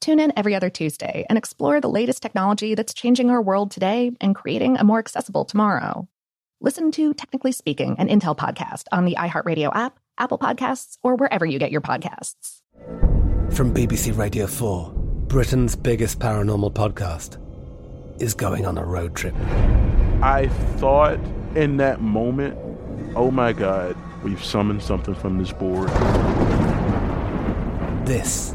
Tune in every other Tuesday and explore the latest technology that's changing our world today and creating a more accessible tomorrow. Listen to Technically Speaking, an Intel podcast on the iHeartRadio app, Apple Podcasts, or wherever you get your podcasts. From BBC Radio 4, Britain's biggest paranormal podcast is going on a road trip. I thought in that moment, oh my God, we've summoned something from this board. This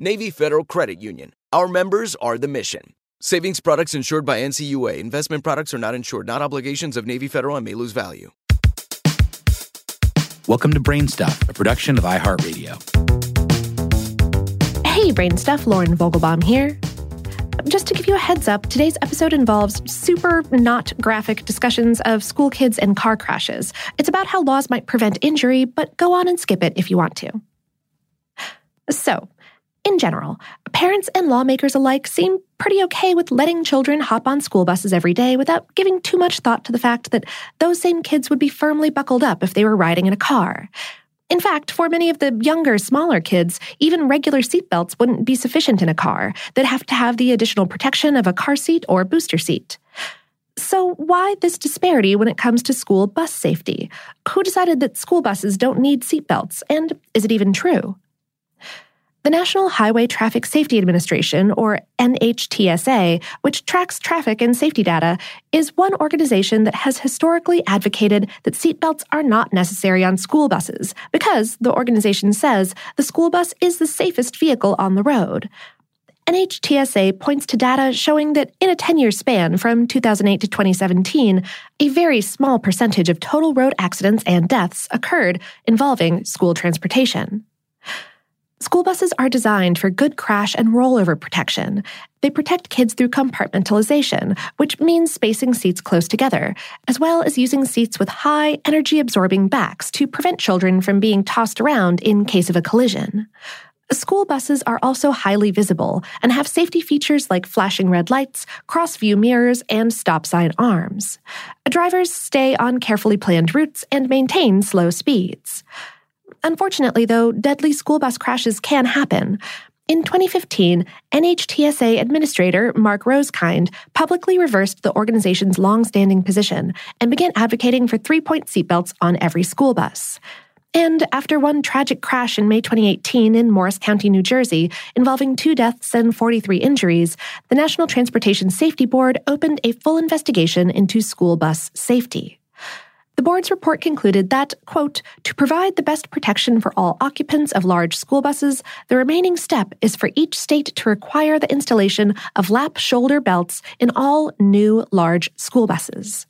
Navy Federal Credit Union. Our members are the mission. Savings products insured by NCUA. Investment products are not insured, not obligations of Navy Federal and may lose value. Welcome to Brainstuff, a production of iHeartRadio. Hey, Brain Stuff, Lauren Vogelbaum here. Just to give you a heads up, today's episode involves super not graphic discussions of school kids and car crashes. It's about how laws might prevent injury, but go on and skip it if you want to. So, in general, parents and lawmakers alike seem pretty okay with letting children hop on school buses every day without giving too much thought to the fact that those same kids would be firmly buckled up if they were riding in a car. In fact, for many of the younger, smaller kids, even regular seatbelts wouldn't be sufficient in a car. They'd have to have the additional protection of a car seat or booster seat. So, why this disparity when it comes to school bus safety? Who decided that school buses don't need seatbelts? And is it even true? The National Highway Traffic Safety Administration, or NHTSA, which tracks traffic and safety data, is one organization that has historically advocated that seatbelts are not necessary on school buses because, the organization says, the school bus is the safest vehicle on the road. NHTSA points to data showing that in a 10 year span from 2008 to 2017, a very small percentage of total road accidents and deaths occurred involving school transportation. School buses are designed for good crash and rollover protection. They protect kids through compartmentalization, which means spacing seats close together, as well as using seats with high energy absorbing backs to prevent children from being tossed around in case of a collision. School buses are also highly visible and have safety features like flashing red lights, cross view mirrors, and stop sign arms. Drivers stay on carefully planned routes and maintain slow speeds. Unfortunately, though, deadly school bus crashes can happen. In 2015, NHTSA Administrator Mark Rosekind publicly reversed the organization's long-standing position and began advocating for three-point seatbelts on every school bus. And after one tragic crash in May 2018 in Morris County, New Jersey, involving two deaths and 43 injuries, the National Transportation Safety Board opened a full investigation into school bus safety. The board's report concluded that, quote, to provide the best protection for all occupants of large school buses, the remaining step is for each state to require the installation of lap shoulder belts in all new large school buses.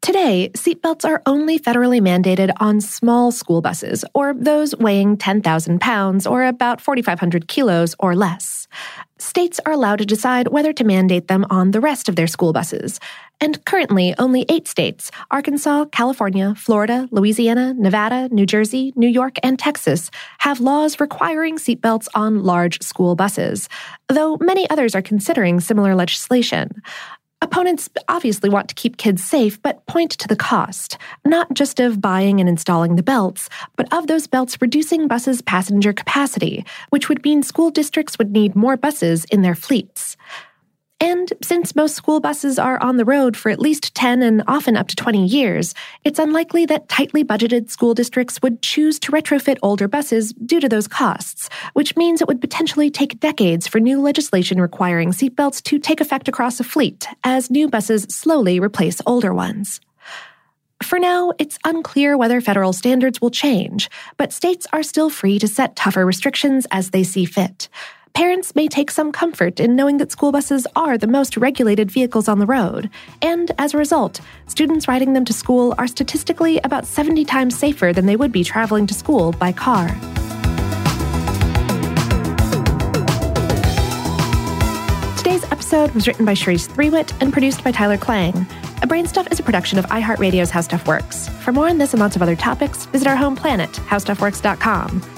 Today, seatbelts are only federally mandated on small school buses, or those weighing 10,000 pounds or about 4,500 kilos or less. States are allowed to decide whether to mandate them on the rest of their school buses. And currently, only eight states Arkansas, California, Florida, Louisiana, Nevada, New Jersey, New York, and Texas have laws requiring seatbelts on large school buses, though many others are considering similar legislation. Opponents obviously want to keep kids safe, but point to the cost, not just of buying and installing the belts, but of those belts reducing buses' passenger capacity, which would mean school districts would need more buses in their fleets. And since most school buses are on the road for at least 10 and often up to 20 years, it's unlikely that tightly budgeted school districts would choose to retrofit older buses due to those costs, which means it would potentially take decades for new legislation requiring seatbelts to take effect across a fleet as new buses slowly replace older ones. For now, it's unclear whether federal standards will change, but states are still free to set tougher restrictions as they see fit parents may take some comfort in knowing that school buses are the most regulated vehicles on the road, and as a result, students riding them to school are statistically about 70 times safer than they would be traveling to school by car. Today's episode was written by Cherise Threewitt and produced by Tyler Klang. A Brainstuff is a production of iHeartRadio's How Stuff Works. For more on this and lots of other topics, visit our home planet, howstuffworks.com.